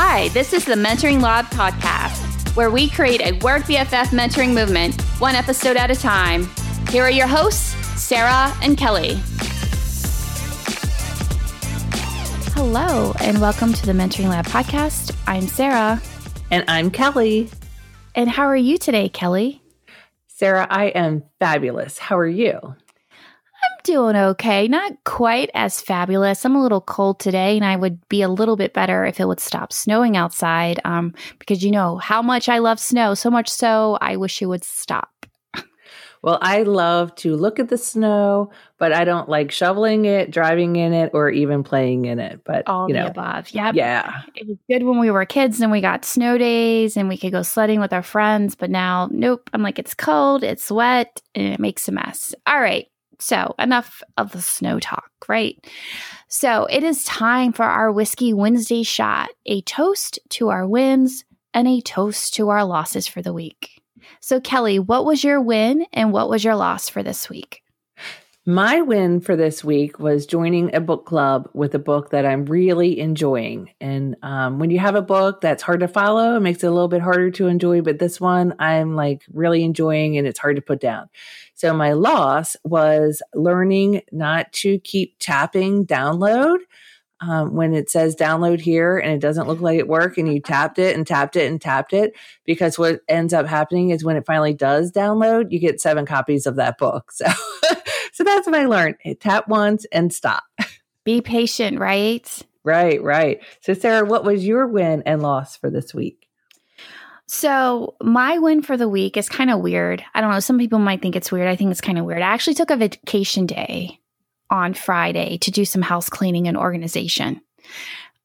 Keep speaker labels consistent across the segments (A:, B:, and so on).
A: Hi, this is the Mentoring Lab podcast, where we create a Work BFF mentoring movement, one episode at a time. Here are your hosts, Sarah and Kelly. Hello, and welcome to the Mentoring Lab podcast. I'm Sarah.
B: And I'm Kelly.
A: And how are you today, Kelly?
B: Sarah, I am fabulous. How are you?
A: Doing okay. Not quite as fabulous. I'm a little cold today, and I would be a little bit better if it would stop snowing outside. Um, because you know how much I love snow, so much so I wish it would stop.
B: Well, I love to look at the snow, but I don't like shoveling it, driving in it, or even playing in it. But
A: all
B: you know,
A: the above. Yep.
B: Yeah.
A: It was good when we were kids and we got snow days and we could go sledding with our friends. But now, nope. I'm like, it's cold, it's wet, and it makes a mess. All right. So, enough of the snow talk, right? So, it is time for our Whiskey Wednesday shot a toast to our wins and a toast to our losses for the week. So, Kelly, what was your win and what was your loss for this week?
B: My win for this week was joining a book club with a book that I'm really enjoying. And um, when you have a book that's hard to follow, it makes it a little bit harder to enjoy. But this one I'm like really enjoying and it's hard to put down. So my loss was learning not to keep tapping download. Um, when it says download here and it doesn't look like it worked and you tapped it and tapped it and tapped it because what ends up happening is when it finally does download you get seven copies of that book. So so that's what i learned. Tap once and stop.
A: Be patient right?
B: Right right. So sarah what was your win and loss for this week
A: so, my win for the week is kind of weird. I don't know. Some people might think it's weird. I think it's kind of weird. I actually took a vacation day on Friday to do some house cleaning and organization.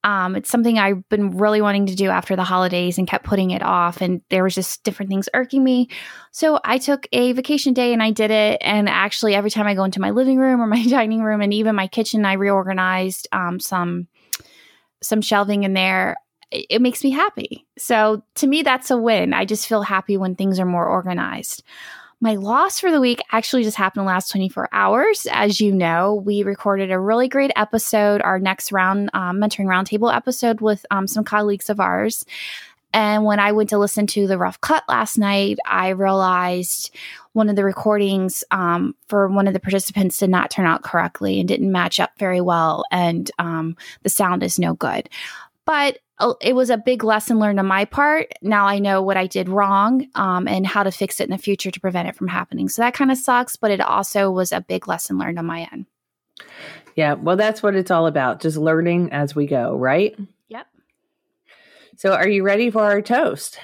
A: Um, it's something I've been really wanting to do after the holidays and kept putting it off. And there was just different things irking me. So I took a vacation day and I did it. And actually, every time I go into my living room or my dining room and even my kitchen, I reorganized um, some some shelving in there it makes me happy. So to me, that's a win. I just feel happy when things are more organized. My loss for the week actually just happened the last 24 hours. As you know, we recorded a really great episode, our next round um, mentoring roundtable episode with um, some colleagues of ours. And when I went to listen to the rough cut last night, I realized one of the recordings um, for one of the participants did not turn out correctly and didn't match up very well. And um, the sound is no good. But it was a big lesson learned on my part. Now I know what I did wrong um, and how to fix it in the future to prevent it from happening. So that kind of sucks, but it also was a big lesson learned on my end.
B: Yeah, well, that's what it's all about just learning as we go, right?
A: Yep.
B: So, are you ready for our toast?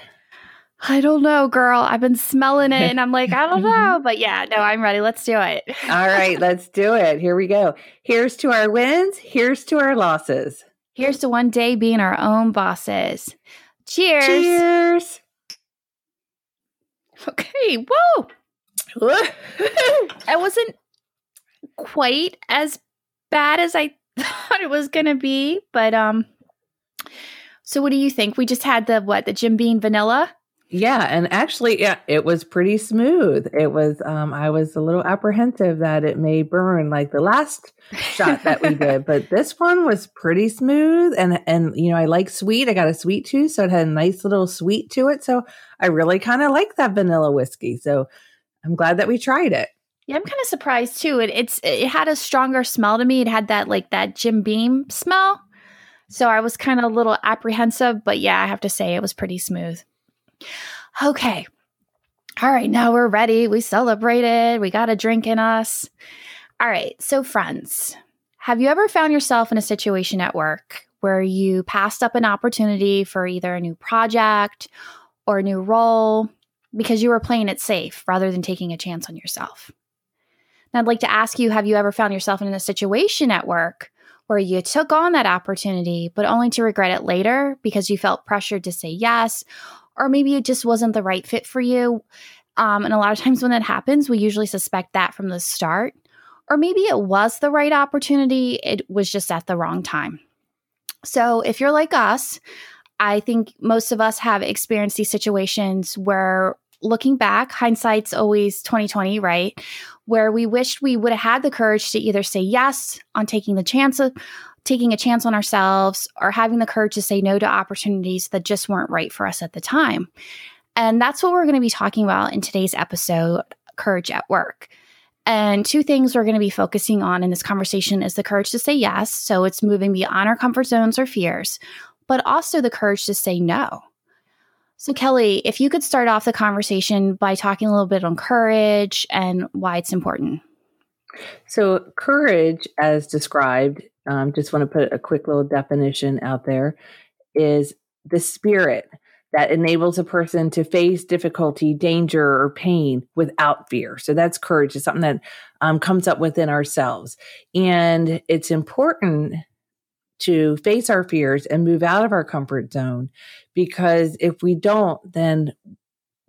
A: I don't know, girl. I've been smelling it and I'm like, I don't know. But yeah, no, I'm ready. Let's do it.
B: all right, let's do it. Here we go. Here's to our wins. Here's to our losses.
A: Here's to one day being our own bosses. Cheers.
B: Cheers.
A: Okay. Whoa. I wasn't quite as bad as I thought it was going to be, but um so what do you think? We just had the what? The Jim Beam vanilla?
B: Yeah, and actually, yeah, it was pretty smooth. It was. Um, I was a little apprehensive that it may burn like the last shot that we did, but this one was pretty smooth. And and you know, I like sweet. I got a sweet tooth, so it had a nice little sweet to it. So I really kind of like that vanilla whiskey. So I'm glad that we tried it.
A: Yeah, I'm kind of surprised too. It it's it had a stronger smell to me. It had that like that Jim Beam smell. So I was kind of a little apprehensive, but yeah, I have to say it was pretty smooth. Okay. All right, now we're ready. We celebrated. We got a drink in us. All right. So, friends, have you ever found yourself in a situation at work where you passed up an opportunity for either a new project or a new role because you were playing it safe rather than taking a chance on yourself? I'd like to ask you have you ever found yourself in a situation at work where you took on that opportunity, but only to regret it later because you felt pressured to say yes or maybe it just wasn't the right fit for you. Um, and a lot of times when that happens, we usually suspect that from the start. Or maybe it was the right opportunity, it was just at the wrong time. So if you're like us, I think most of us have experienced these situations where looking back, hindsight's always 2020, right? Where we wished we would have had the courage to either say yes on taking the chance of taking a chance on ourselves or having the courage to say no to opportunities that just weren't right for us at the time. And that's what we're going to be talking about in today's episode, Courage at Work. And two things we're going to be focusing on in this conversation is the courage to say yes. So it's moving beyond our comfort zones or fears, but also the courage to say no. So, Kelly, if you could start off the conversation by talking a little bit on courage and why it's important.
B: So, courage, as described, um, just want to put a quick little definition out there, is the spirit that enables a person to face difficulty, danger, or pain without fear. So that's courage. It's something that um, comes up within ourselves. And it's important to face our fears and move out of our comfort zone because if we don't, then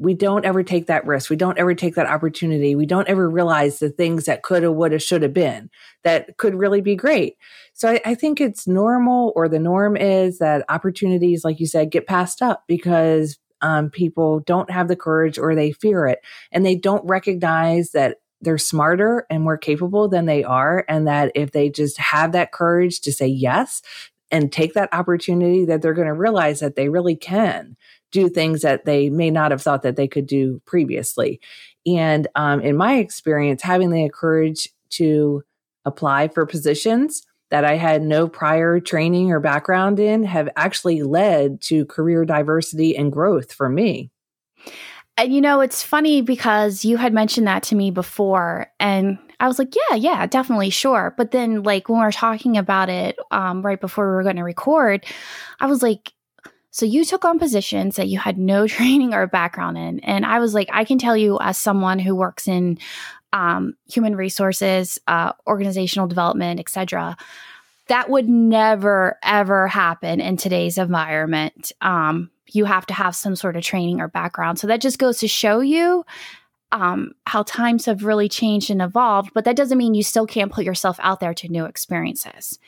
B: we don't ever take that risk. We don't ever take that opportunity. We don't ever realize the things that could have, would have, should have been that could really be great. So I, I, think it's normal or the norm is that opportunities, like you said, get passed up because um, people don't have the courage or they fear it and they don't recognize that they're smarter and more capable than they are. And that if they just have that courage to say yes and take that opportunity, that they're going to realize that they really can do things that they may not have thought that they could do previously. And um, in my experience, having the courage to apply for positions that I had no prior training or background in have actually led to career diversity and growth for me.
A: And you know, it's funny because you had mentioned that to me before, and I was like, yeah, yeah, definitely, sure. But then, like, when we were talking about it um, right before we were going to record, I was like, so you took on positions that you had no training or background in. And I was like, I can tell you as someone who works in um, human resources, uh, organizational development, etc., that would never ever happen in today's environment. Um, you have to have some sort of training or background. So that just goes to show you um, how times have really changed and evolved. But that doesn't mean you still can't put yourself out there to new experiences.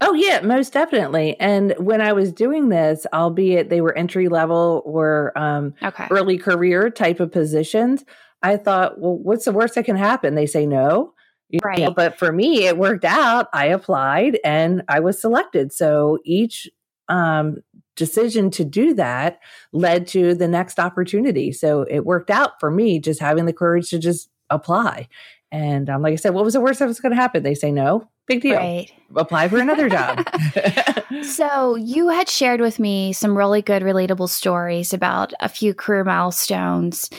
B: Oh yeah, most definitely. And when I was doing this, albeit they were entry level or um, okay. early career type of positions, I thought, well, what's the worst that can happen? They say no. Right. know, but for me, it worked out. I applied and I was selected. So each um, decision to do that led to the next opportunity. So it worked out for me just having the courage to just apply. And um, like I said, what was the worst that was going to happen? They say no. Big deal. Right. Apply for another job.
A: so, you had shared with me some really good, relatable stories about a few career milestones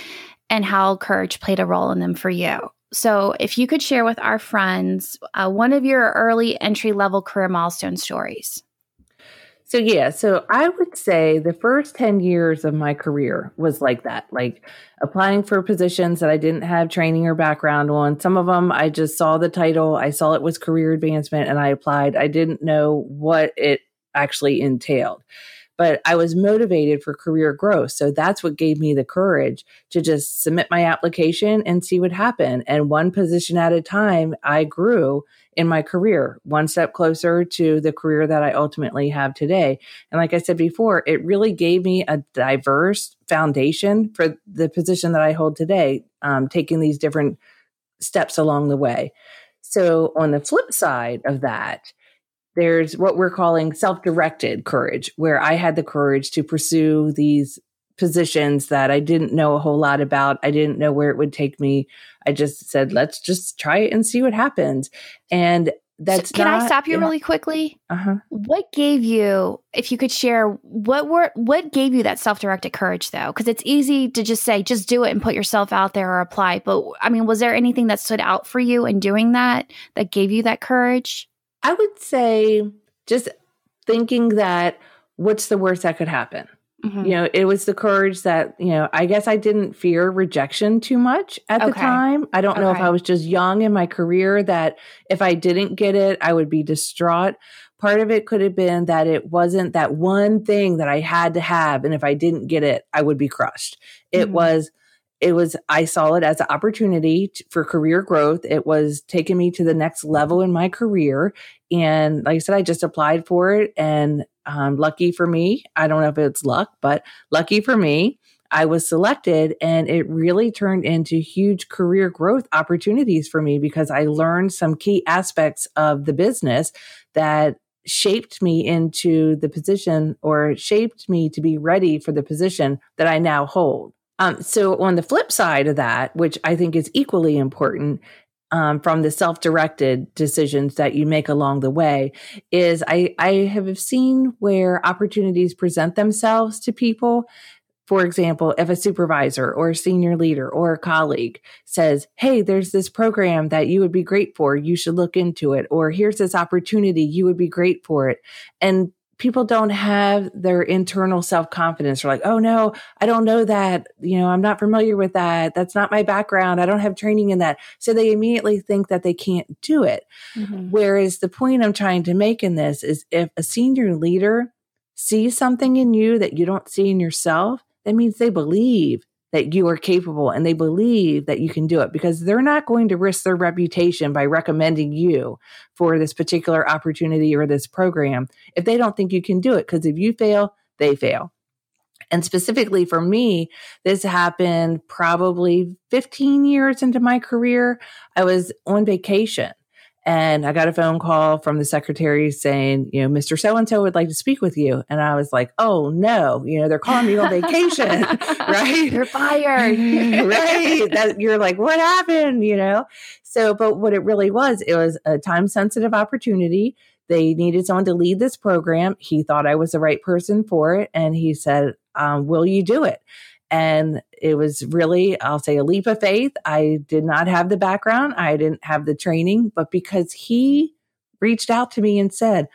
A: and how courage played a role in them for you. So, if you could share with our friends uh, one of your early entry level career milestone stories.
B: So, yeah, so I would say the first 10 years of my career was like that, like applying for positions that I didn't have training or background on. Some of them I just saw the title, I saw it was career advancement, and I applied. I didn't know what it actually entailed but I was motivated for career growth. So that's what gave me the courage to just submit my application and see what happened. And one position at a time, I grew in my career, one step closer to the career that I ultimately have today. And like I said before, it really gave me a diverse foundation for the position that I hold today, um, taking these different steps along the way. So on the flip side of that, there's what we're calling self directed courage, where I had the courage to pursue these positions that I didn't know a whole lot about. I didn't know where it would take me. I just said, let's just try it and see what happens. And that's
A: so can
B: not,
A: I stop you really quickly? Uh-huh. What gave you, if you could share, what were what gave you that self directed courage though? Because it's easy to just say, just do it and put yourself out there or apply. But I mean, was there anything that stood out for you in doing that that gave you that courage?
B: I would say just thinking that what's the worst that could happen? Mm-hmm. You know, it was the courage that, you know, I guess I didn't fear rejection too much at okay. the time. I don't okay. know if I was just young in my career that if I didn't get it, I would be distraught. Part of it could have been that it wasn't that one thing that I had to have. And if I didn't get it, I would be crushed. It mm-hmm. was it was i saw it as an opportunity to, for career growth it was taking me to the next level in my career and like i said i just applied for it and um, lucky for me i don't know if it's luck but lucky for me I was selected and it really turned into huge career growth opportunities for me because I learned some key aspects of the business that shaped me into the position or shaped me to be ready for the position that I now hold. Um, so on the flip side of that, which I think is equally important, um, from the self-directed decisions that you make along the way is I, I have seen where opportunities present themselves to people for example, if a supervisor or a senior leader or a colleague says, Hey, there's this program that you would be great for. You should look into it. Or here's this opportunity. You would be great for it. And people don't have their internal self confidence. They're like, Oh no, I don't know that. You know, I'm not familiar with that. That's not my background. I don't have training in that. So they immediately think that they can't do it. Mm-hmm. Whereas the point I'm trying to make in this is if a senior leader sees something in you that you don't see in yourself, that means they believe that you are capable and they believe that you can do it because they're not going to risk their reputation by recommending you for this particular opportunity or this program if they don't think you can do it. Because if you fail, they fail. And specifically for me, this happened probably 15 years into my career. I was on vacation and I got a phone call from the secretary saying, you know, Mr. So and so would like to speak with you. And I was like, oh no, you know, they're calling me on vacation, right?
A: You're fired.
B: right. That you're like, what happened? You know? So, but what it really was, it was a time sensitive opportunity. They needed someone to lead this program. He thought I was the right person for it. And he said, um, will you do it? And it was really, I'll say, a leap of faith. I did not have the background, I didn't have the training, but because he reached out to me and said,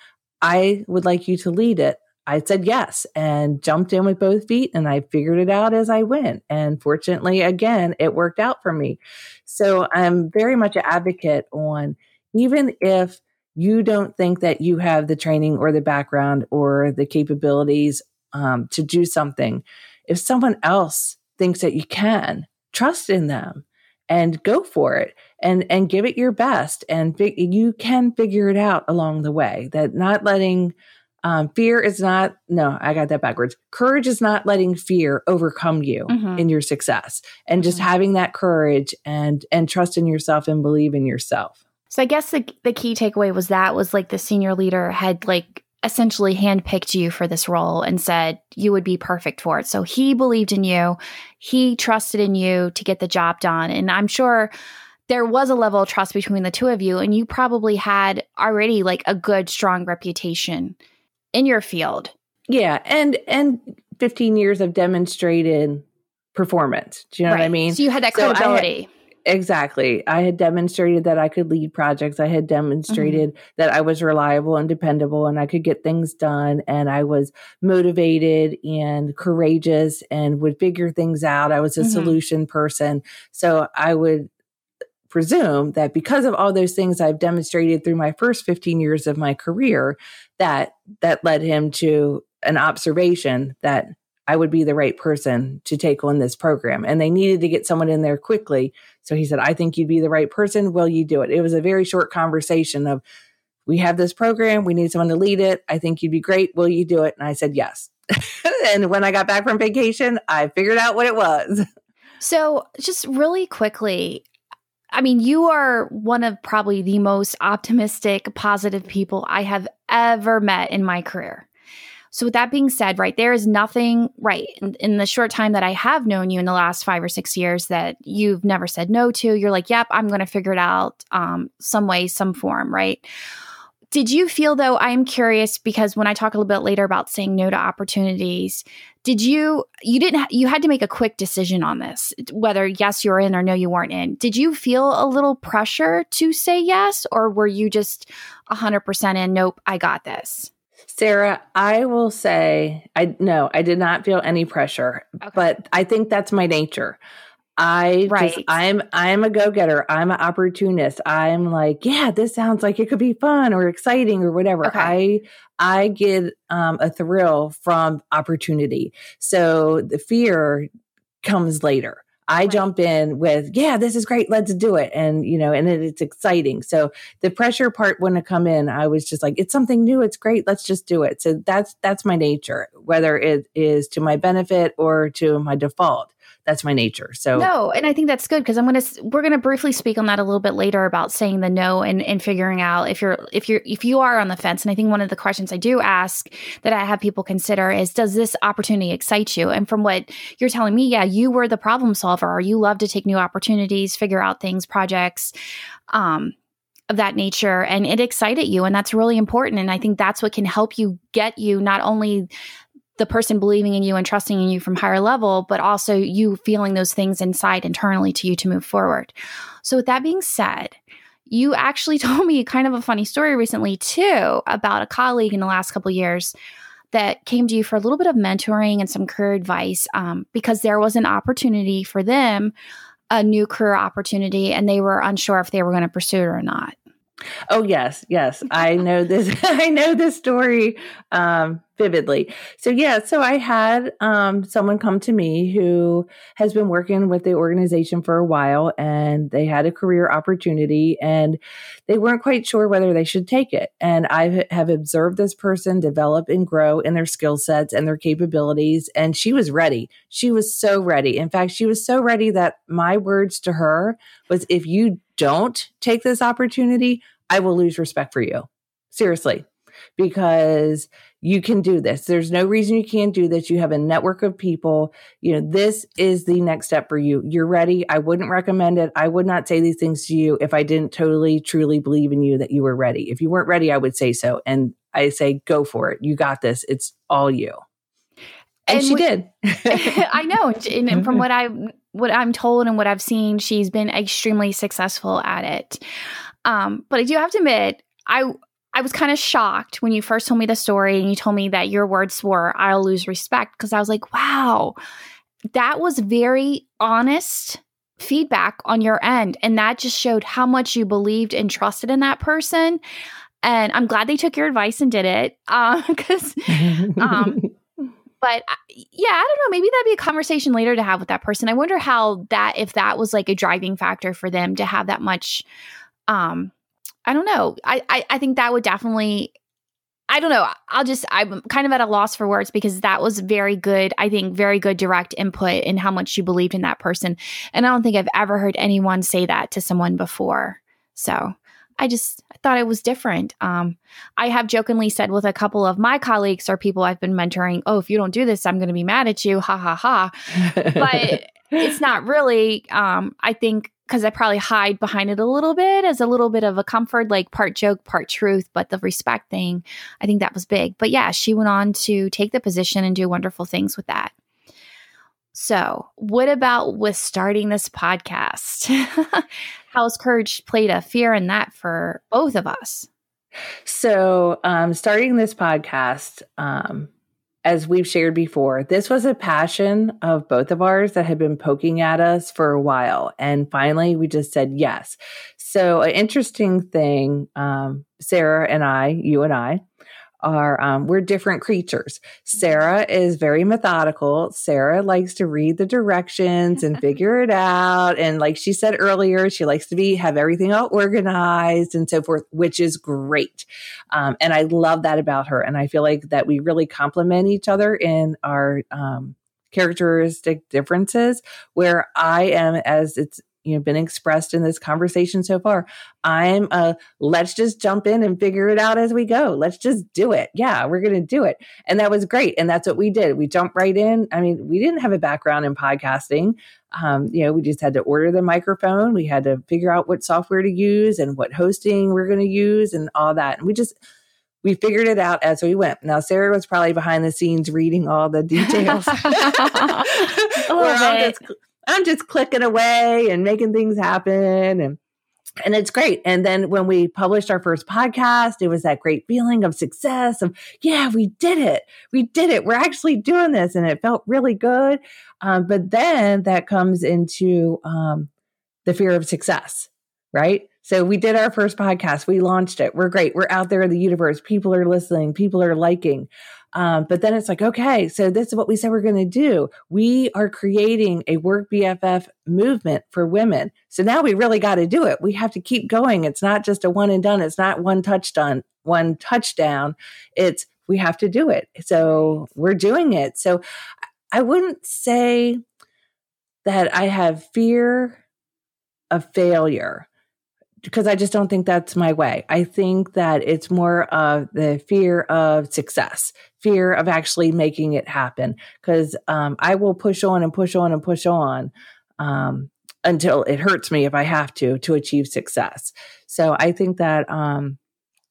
B: I would like you to lead it. I said yes and jumped in with both feet and I figured it out as I went. And fortunately, again, it worked out for me. So I'm very much an advocate on even if you don't think that you have the training or the background or the capabilities um, to do something, if someone else thinks that you can, trust in them and go for it and and give it your best and fi- you can figure it out along the way that not letting um, fear is not no i got that backwards courage is not letting fear overcome you mm-hmm. in your success and just mm-hmm. having that courage and and trust in yourself and believe in yourself
A: so i guess the, the key takeaway was that was like the senior leader had like essentially handpicked you for this role and said you would be perfect for it. So he believed in you. He trusted in you to get the job done. And I'm sure there was a level of trust between the two of you and you probably had already like a good strong reputation in your field.
B: Yeah, and and 15 years of demonstrated performance. Do you know right. what I mean?
A: So you had that credibility.
B: So Exactly. I had demonstrated that I could lead projects. I had demonstrated mm-hmm. that I was reliable and dependable and I could get things done and I was motivated and courageous and would figure things out. I was a mm-hmm. solution person. So I would presume that because of all those things I've demonstrated through my first 15 years of my career that that led him to an observation that I would be the right person to take on this program. And they needed to get someone in there quickly. So he said, I think you'd be the right person. Will you do it? It was a very short conversation of, we have this program. We need someone to lead it. I think you'd be great. Will you do it? And I said, yes. and when I got back from vacation, I figured out what it was.
A: So, just really quickly, I mean, you are one of probably the most optimistic, positive people I have ever met in my career. So, with that being said, right, there is nothing, right, in, in, the short time that I have known you in the last five or six years that you've never said no to. You're like, yep, I'm going to figure it out um, some way, some form, right? Did you feel though, I'm curious because when I talk a little bit later about saying no to opportunities, did you, you didn't, you had to make a quick decision on this, whether yes, you were in or no, you weren't in. Did you feel a little pressure to say yes, or were you just 100% in, nope, I got this?
B: Sarah, I will say, I no, I did not feel any pressure, okay. but I think that's my nature. I right. just, I'm I'm a go-getter. I'm an opportunist. I'm like, yeah, this sounds like it could be fun or exciting or whatever. Okay. I I get um, a thrill from opportunity. So the fear comes later. I right. jump in with, yeah, this is great. Let's do it. And, you know, and it, it's exciting. So the pressure part wouldn't come in. I was just like, it's something new. It's great. Let's just do it. So that's, that's my nature, whether it is to my benefit or to my default that's my nature. So
A: no, and I think that's good because I'm gonna we're gonna briefly speak on that a little bit later about saying the no and and figuring out if you're if you're if you are on the fence. And I think one of the questions I do ask that I have people consider is, does this opportunity excite you? And from what you're telling me, yeah, you were the problem solver, or you love to take new opportunities, figure out things, projects. Um, of that nature and it excited you and that's really important and i think that's what can help you get you not only the person believing in you and trusting in you from higher level, but also you feeling those things inside internally to you to move forward. So, with that being said, you actually told me kind of a funny story recently too about a colleague in the last couple years that came to you for a little bit of mentoring and some career advice um, because there was an opportunity for them, a new career opportunity, and they were unsure if they were going to pursue it or not.
B: Oh yes, yes. I know this. I know this story um, vividly. So yeah, so I had um, someone come to me who has been working with the organization for a while, and they had a career opportunity, and they weren't quite sure whether they should take it. And I have observed this person develop and grow in their skill sets and their capabilities, and she was ready. She was so ready. In fact, she was so ready that my words to her was, "If you don't take this opportunity, I will lose respect for you. Seriously, because you can do this. There's no reason you can't do this. You have a network of people. You know, this is the next step for you. You're ready. I wouldn't recommend it. I would not say these things to you if I didn't totally, truly believe in you that you were ready. If you weren't ready, I would say so. And I say, go for it. You got this. It's all you. And, and she we, did.
A: I know. And from what I what I'm told and what I've seen, she's been extremely successful at it. Um, but I do have to admit, I I was kind of shocked when you first told me the story and you told me that your words were "I'll lose respect" because I was like, wow, that was very honest feedback on your end, and that just showed how much you believed and trusted in that person. And I'm glad they took your advice and did it because uh, um, but yeah, I don't know. Maybe that'd be a conversation later to have with that person. I wonder how that, if that was like a driving factor for them to have that much. Um, I don't know. I, I, I think that would definitely. I don't know. I'll just, I'm kind of at a loss for words because that was very good. I think very good direct input in how much you believed in that person. And I don't think I've ever heard anyone say that to someone before. So I just I thought it was different. Um, I have jokingly said with a couple of my colleagues or people I've been mentoring, "Oh, if you don't do this, I'm going to be mad at you." Ha ha ha. but it's not really. Um, I think because I probably hide behind it a little bit as a little bit of a comfort, like part joke, part truth. But the respect thing, I think that was big. But yeah, she went on to take the position and do wonderful things with that. So, what about with starting this podcast? How's courage played a fear in that for both of us?
B: So, um, starting this podcast, um, as we've shared before, this was a passion of both of ours that had been poking at us for a while. And finally, we just said yes. So, an interesting thing, um, Sarah and I, you and I, are um, we're different creatures. Sarah is very methodical. Sarah likes to read the directions and figure it out. And like she said earlier, she likes to be have everything all organized and so forth, which is great. Um, and I love that about her. And I feel like that we really complement each other in our um, characteristic differences. Where I am, as it's you know been expressed in this conversation so far. I'm a let's just jump in and figure it out as we go. Let's just do it. Yeah we're going to do it. And that was great and that's what we did. We jumped right in. I mean we didn't have a background in podcasting. Um, you know we just had to order the microphone. We had to figure out what software to use and what hosting we're going to use and all that. And we just we figured it out as we went. Now, Sarah was probably behind the scenes reading all the details. I'm just, I'm just clicking away and making things happen and and it's great. And then when we published our first podcast, it was that great feeling of success of, yeah, we did it. We did it. We're actually doing this. And it felt really good. Um, but then that comes into um, the fear of success, right? So we did our first podcast. We launched it. We're great. We're out there in the universe. People are listening. People are liking. Um, but then it's like, okay, so this is what we said we're going to do. We are creating a work BFF movement for women. So now we really got to do it. We have to keep going. It's not just a one and done. It's not one touchdown, one touchdown. It's we have to do it. So we're doing it. So I wouldn't say that I have fear of failure because I just don't think that's my way. I think that it's more of the fear of success, fear of actually making it happen. Because um, I will push on and push on and push on um, until it hurts me if I have to to achieve success. So I think that um,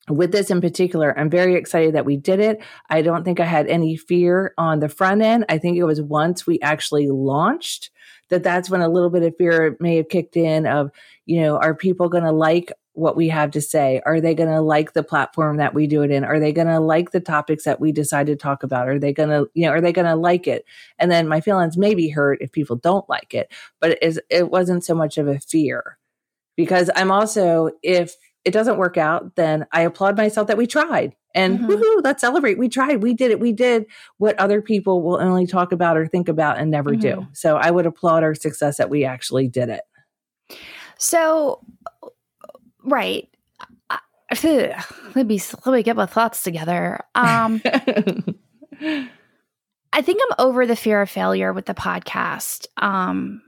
B: with this in particular, I'm very excited that we did it. I don't think I had any fear on the front end. I think it was once we actually launched that that's when a little bit of fear may have kicked in of, you know, are people going to like what we have to say? Are they going to like the platform that we do it in? Are they going to like the topics that we decide to talk about? Are they going to, you know, are they going to like it? And then my feelings may be hurt if people don't like it, but it, is, it wasn't so much of a fear because I'm also, if it doesn't work out, then I applaud myself that we tried. And mm-hmm. woohoo, let's celebrate. We tried. We did it. We did what other people will only talk about or think about and never mm-hmm. do. So I would applaud our success that we actually did it.
A: So, right. let me let me get my thoughts together. Um, I think I'm over the fear of failure with the podcast. Um,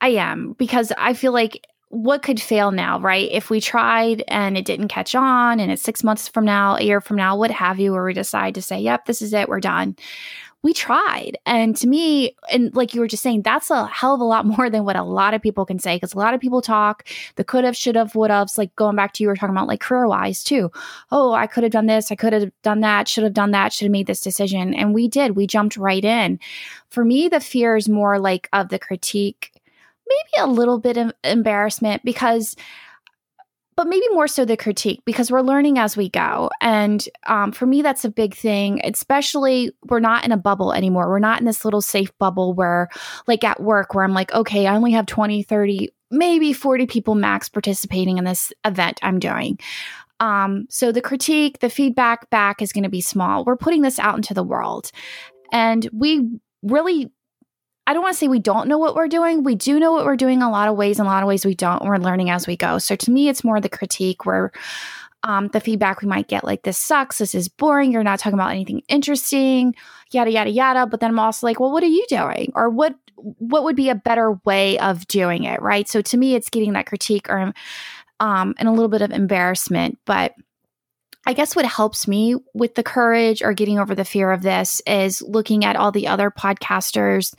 A: I am because I feel like what could fail now, right? If we tried and it didn't catch on and it's six months from now, a year from now, what have you, or we decide to say, yep, this is it, we're done. We tried. And to me, and like you were just saying, that's a hell of a lot more than what a lot of people can say because a lot of people talk the could have, should have, would have, like going back to you were talking about like career wise too. Oh, I could have done this, I could have done that, should have done that, should have made this decision. And we did, we jumped right in. For me, the fear is more like of the critique maybe a little bit of embarrassment because but maybe more so the critique because we're learning as we go. And um, for me, that's a big thing, especially we're not in a bubble anymore. We're not in this little safe bubble where, like at work, where I'm like, okay, I only have 20, 30, maybe 40 people max participating in this event I'm doing. Um, so the critique, the feedback back is going to be small. We're putting this out into the world. And we really I don't want to say we don't know what we're doing. We do know what we're doing a lot of ways. In a lot of ways, we don't. We're learning as we go. So to me, it's more the critique where um, the feedback we might get like, this sucks. This is boring. You're not talking about anything interesting, yada, yada, yada. But then I'm also like, well, what are you doing? Or what, what would be a better way of doing it? Right. So to me, it's getting that critique or, um, and a little bit of embarrassment. But I guess what helps me with the courage or getting over the fear of this is looking at all the other podcasters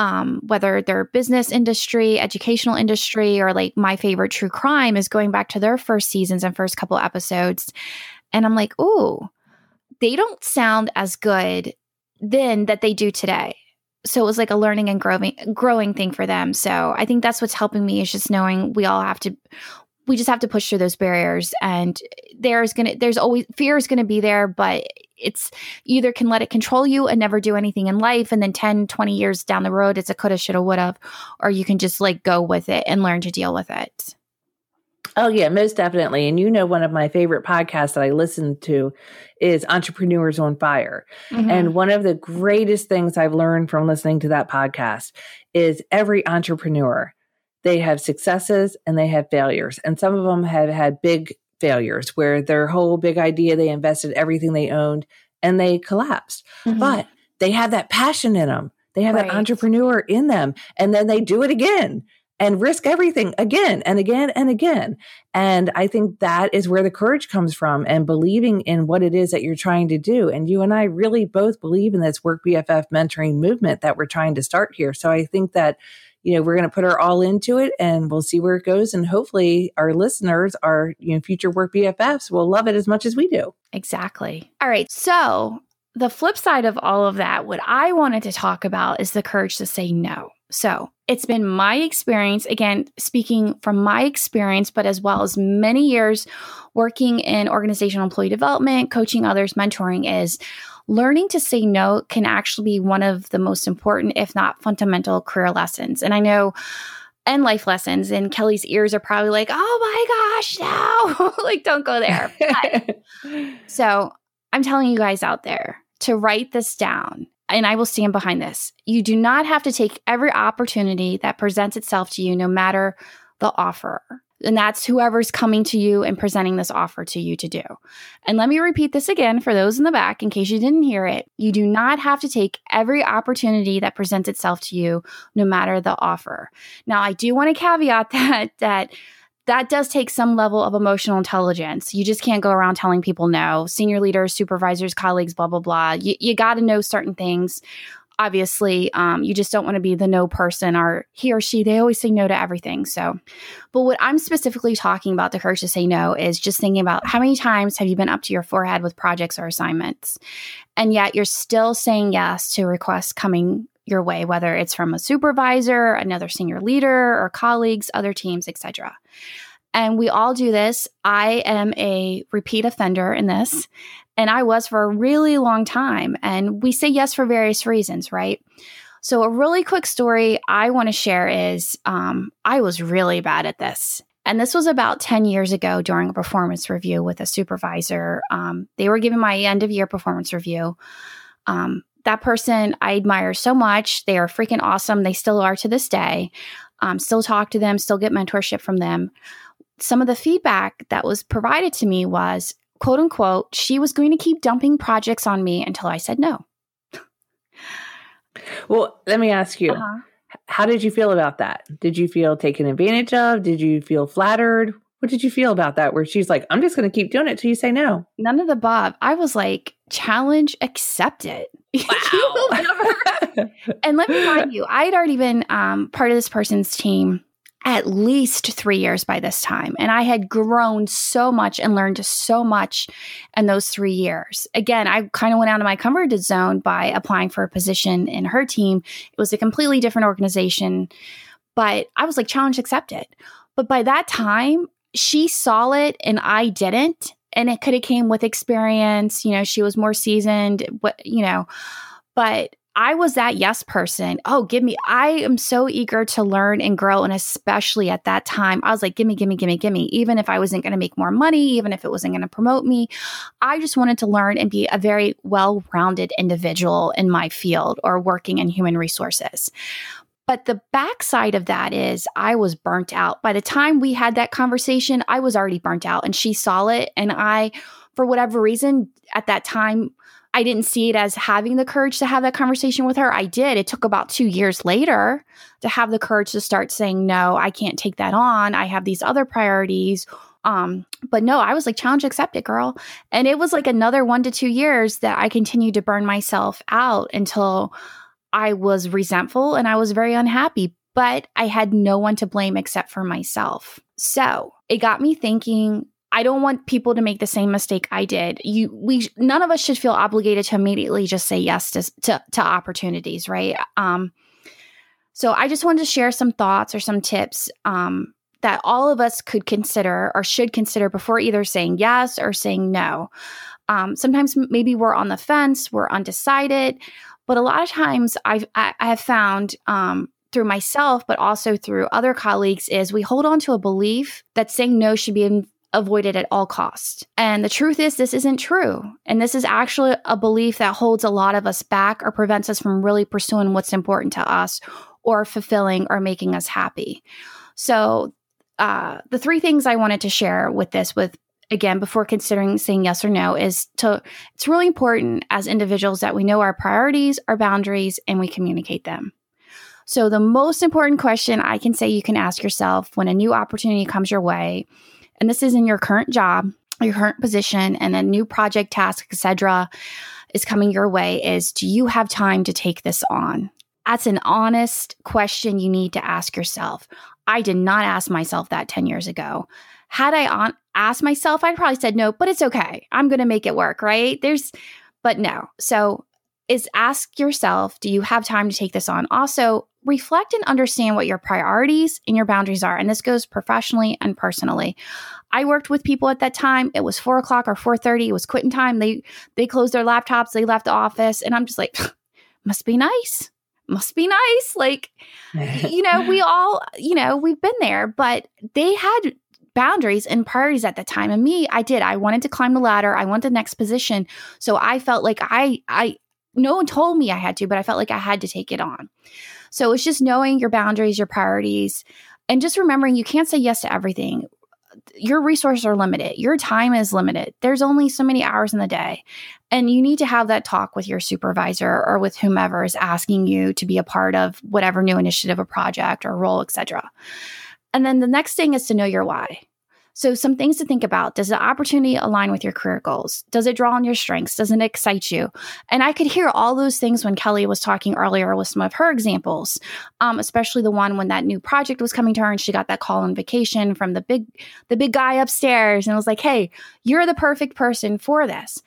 A: um, whether they're business industry, educational industry, or like my favorite true crime is going back to their first seasons and first couple episodes. And I'm like, ooh, they don't sound as good then that they do today. So it was like a learning and growing growing thing for them. So I think that's what's helping me is just knowing we all have to we just have to push through those barriers and there's gonna there's always fear is gonna be there, but it's either can let it control you and never do anything in life and then 10 20 years down the road it's a coulda shoulda woulda or you can just like go with it and learn to deal with it
B: Oh, yeah, most definitely. And you know, one of my favorite podcasts that I listen to is Entrepreneurs on Fire. Mm-hmm. And one of the greatest things I've learned from listening to that podcast is every entrepreneur, they have successes and they have failures. And some of them have had big failures where their whole big idea, they invested everything they owned and they collapsed. Mm-hmm. But they have that passion in them. They have right. that entrepreneur in them. And then they do it again and risk everything again and again and again. And I think that is where the courage comes from and believing in what it is that you're trying to do. And you and I really both believe in this work BFF mentoring movement that we're trying to start here. So I think that you know, we're going to put our all into it and we'll see where it goes. And hopefully our listeners, our, you know, future work BFFs will love it as much as we do.
A: Exactly. All right. So the flip side of all of that, what I wanted to talk about is the courage to say no. So it's been my experience, again, speaking from my experience, but as well as many years working in organizational employee development, coaching others, mentoring, is learning to say no can actually be one of the most important, if not fundamental, career lessons. And I know and life lessons and kelly's ears are probably like oh my gosh no like don't go there so i'm telling you guys out there to write this down, and I will stand behind this. You do not have to take every opportunity that presents itself to you, no matter the offer. And that's whoever's coming to you and presenting this offer to you to do. And let me repeat this again for those in the back in case you didn't hear it. You do not have to take every opportunity that presents itself to you, no matter the offer. Now, I do want to caveat that, that that does take some level of emotional intelligence. You just can't go around telling people no. Senior leaders, supervisors, colleagues, blah, blah, blah. You, you got to know certain things obviously um, you just don't want to be the no person or he or she they always say no to everything so. But what i'm specifically talking about the courage to say no is just thinking about how many times have you been up to your forehead with projects or assignments and yet you're still saying yes to requests coming your way whether it's from a supervisor another senior leader or colleagues other teams etc and we all do this. I am a repeat offender in this, and I was for a really long time. And we say yes for various reasons, right? So, a really quick story I want to share is um, I was really bad at this. And this was about 10 years ago during a performance review with a supervisor. Um, they were giving my end of year performance review. Um, that person I admire so much. They are freaking awesome. They still are to this day. Um, still talk to them, still get mentorship from them some of the feedback that was provided to me was quote unquote, she was going to keep dumping projects on me until I said no.
B: Well, let me ask you, uh-huh. how did you feel about that? Did you feel taken advantage of? Did you feel flattered? What did you feel about that? Where she's like, I'm just going to keep doing it till you say no.
A: None of the Bob. I was like, challenge accepted. Wow. and let me remind you, I had already been um, part of this person's team at least three years by this time. And I had grown so much and learned so much in those three years. Again, I kind of went out of my comfort zone by applying for a position in her team. It was a completely different organization, but I was like, challenge accepted. But by that time, she saw it and I didn't. And it could have came with experience. You know, she was more seasoned, you know, but I was that yes person. Oh, give me, I am so eager to learn and grow. And especially at that time, I was like, give me, give me, give me, give me. Even if I wasn't going to make more money, even if it wasn't going to promote me, I just wanted to learn and be a very well rounded individual in my field or working in human resources. But the backside of that is I was burnt out. By the time we had that conversation, I was already burnt out and she saw it. And I, for whatever reason, at that time, I didn't see it as having the courage to have that conversation with her. I did. It took about two years later to have the courage to start saying, no, I can't take that on. I have these other priorities. Um, but no, I was like, challenge accepted, girl. And it was like another one to two years that I continued to burn myself out until I was resentful and I was very unhappy. But I had no one to blame except for myself. So it got me thinking I don't want people to make the same mistake I did. You, we, none of us should feel obligated to immediately just say yes to to, to opportunities, right? Um, so I just wanted to share some thoughts or some tips um, that all of us could consider or should consider before either saying yes or saying no. Um, sometimes maybe we're on the fence, we're undecided, but a lot of times I've I, I have found um, through myself, but also through other colleagues, is we hold on to a belief that saying no should be avoided at all costs. And the truth is, this isn't true. And this is actually a belief that holds a lot of us back or prevents us from really pursuing what's important to us or fulfilling or making us happy. So, uh, the three things I wanted to share with this, with again, before considering saying yes or no, is to it's really important as individuals that we know our priorities, our boundaries, and we communicate them. So, the most important question I can say you can ask yourself when a new opportunity comes your way and this is in your current job, your current position, and a new project, task, etc., is coming your way is do you have time to take this on? That's an honest question you need to ask yourself. I did not ask myself that 10 years ago. Had I on, asked myself, I'd probably said no, but it's okay. I'm going to make it work, right? There's, but no. So is ask yourself, do you have time to take this on? Also, reflect and understand what your priorities and your boundaries are. And this goes professionally and personally. I worked with people at that time. It was four o'clock or four thirty. It was quitting time. They they closed their laptops. They left the office, and I'm just like, must be nice. Must be nice. Like, you know, we all, you know, we've been there, but they had boundaries and priorities at the time. And me, I did. I wanted to climb the ladder. I want the next position. So I felt like I I no one told me I had to, but I felt like I had to take it on. So it's just knowing your boundaries, your priorities, and just remembering you can't say yes to everything. Your resources are limited. Your time is limited. There's only so many hours in the day. And you need to have that talk with your supervisor or with whomever is asking you to be a part of whatever new initiative or project or role, etc. And then the next thing is to know your why. So, some things to think about. Does the opportunity align with your career goals? Does it draw on your strengths? Does it excite you? And I could hear all those things when Kelly was talking earlier with some of her examples, um, especially the one when that new project was coming to her and she got that call on vacation from the big, the big guy upstairs and was like, "Hey, you're the perfect person for this."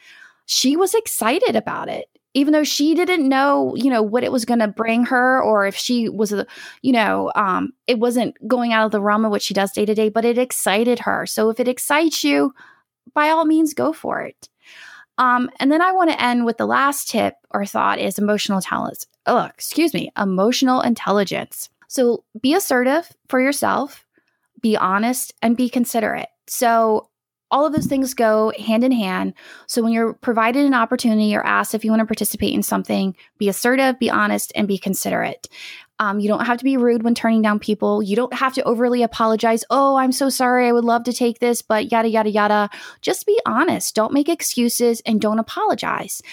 A: She was excited about it even though she didn't know, you know, what it was going to bring her or if she was, you know, um, it wasn't going out of the realm of what she does day to day, but it excited her. So if it excites you, by all means, go for it. Um, and then I want to end with the last tip or thought is emotional talents. Oh, excuse me, emotional intelligence. So be assertive for yourself, be honest, and be considerate. So all of those things go hand in hand. So when you're provided an opportunity or asked if you want to participate in something, be assertive, be honest, and be considerate. Um, you don't have to be rude when turning down people. You don't have to overly apologize. Oh, I'm so sorry. I would love to take this, but yada, yada, yada. Just be honest. Don't make excuses and don't apologize.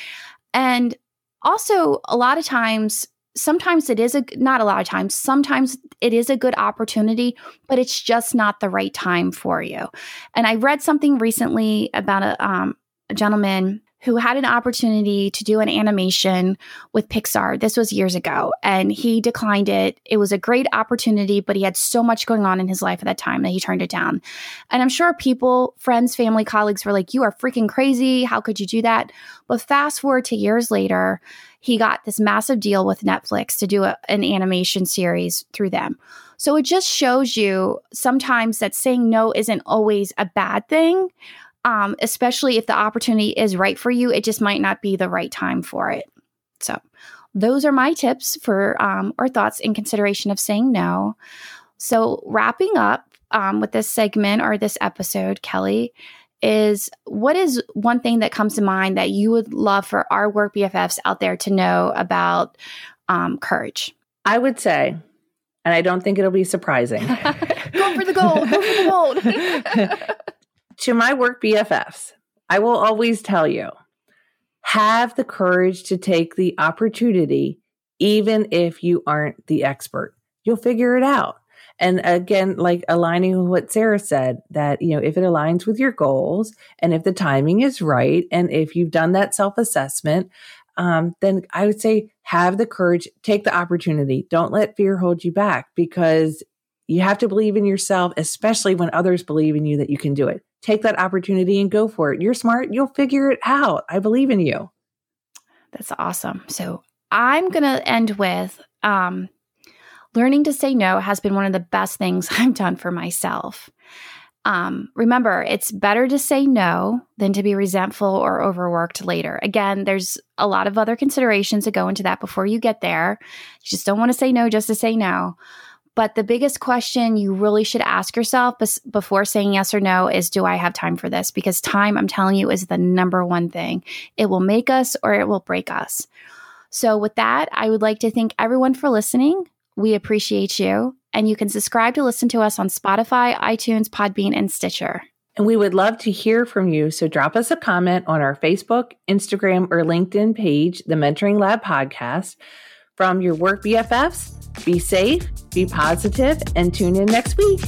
A: And also, a lot of times, sometimes it is a not a lot of times sometimes it is a good opportunity but it's just not the right time for you. And i read something recently about a, um, a gentleman who had an opportunity to do an animation with Pixar. This was years ago, and he declined it. It was a great opportunity, but he had so much going on in his life at that time that he turned it down. And I'm sure people, friends, family, colleagues were like, You are freaking crazy. How could you do that? But fast forward to years later, he got this massive deal with Netflix to do a, an animation series through them. So it just shows you sometimes that saying no isn't always a bad thing um, especially if the opportunity is right for you. It just might not be the right time for it. So, those are my tips for um, or thoughts in consideration of saying no. So, wrapping up um, with this segment or this episode, Kelly, is what is one thing that comes to mind that you would love for our work BFFs out there to know about um, courage?
B: I would say, and I don't think it'll be surprising.
A: go for the gold. Go for the gold.
B: to my work BFFs, I will always tell you have the courage to take the opportunity, even if you aren't the expert. You'll figure it out. And again, like aligning with what Sarah said, that, you know, if it aligns with your goals and if the timing is right, and if you've done that self assessment, um, then I would say have the courage, take the opportunity. Don't let fear hold you back because you have to believe in yourself, especially when others believe in you that you can do it take that opportunity and go for it. You're smart. You'll figure it out. I believe in you.
A: That's awesome. So I'm going to end with um, learning to say no has been one of the best things I've done for myself. Um, remember, it's better to say no than to be resentful or overworked later. Again, there's a lot of other considerations that go into that before you get there. You just don't want to say no just to say no. But the biggest question you really should ask yourself before saying yes or no is Do I have time for this? Because time, I'm telling you, is the number one thing. It will make us or it will break us. So, with that, I would like to thank everyone for listening. We appreciate you. And you can subscribe to listen to us on Spotify, iTunes, Podbean, and Stitcher.
B: And we would love to hear from you. So drop us a comment on our Facebook, Instagram, or LinkedIn page, the Mentoring Lab Podcast. From your work BFFs, be safe, be positive, and tune in next week.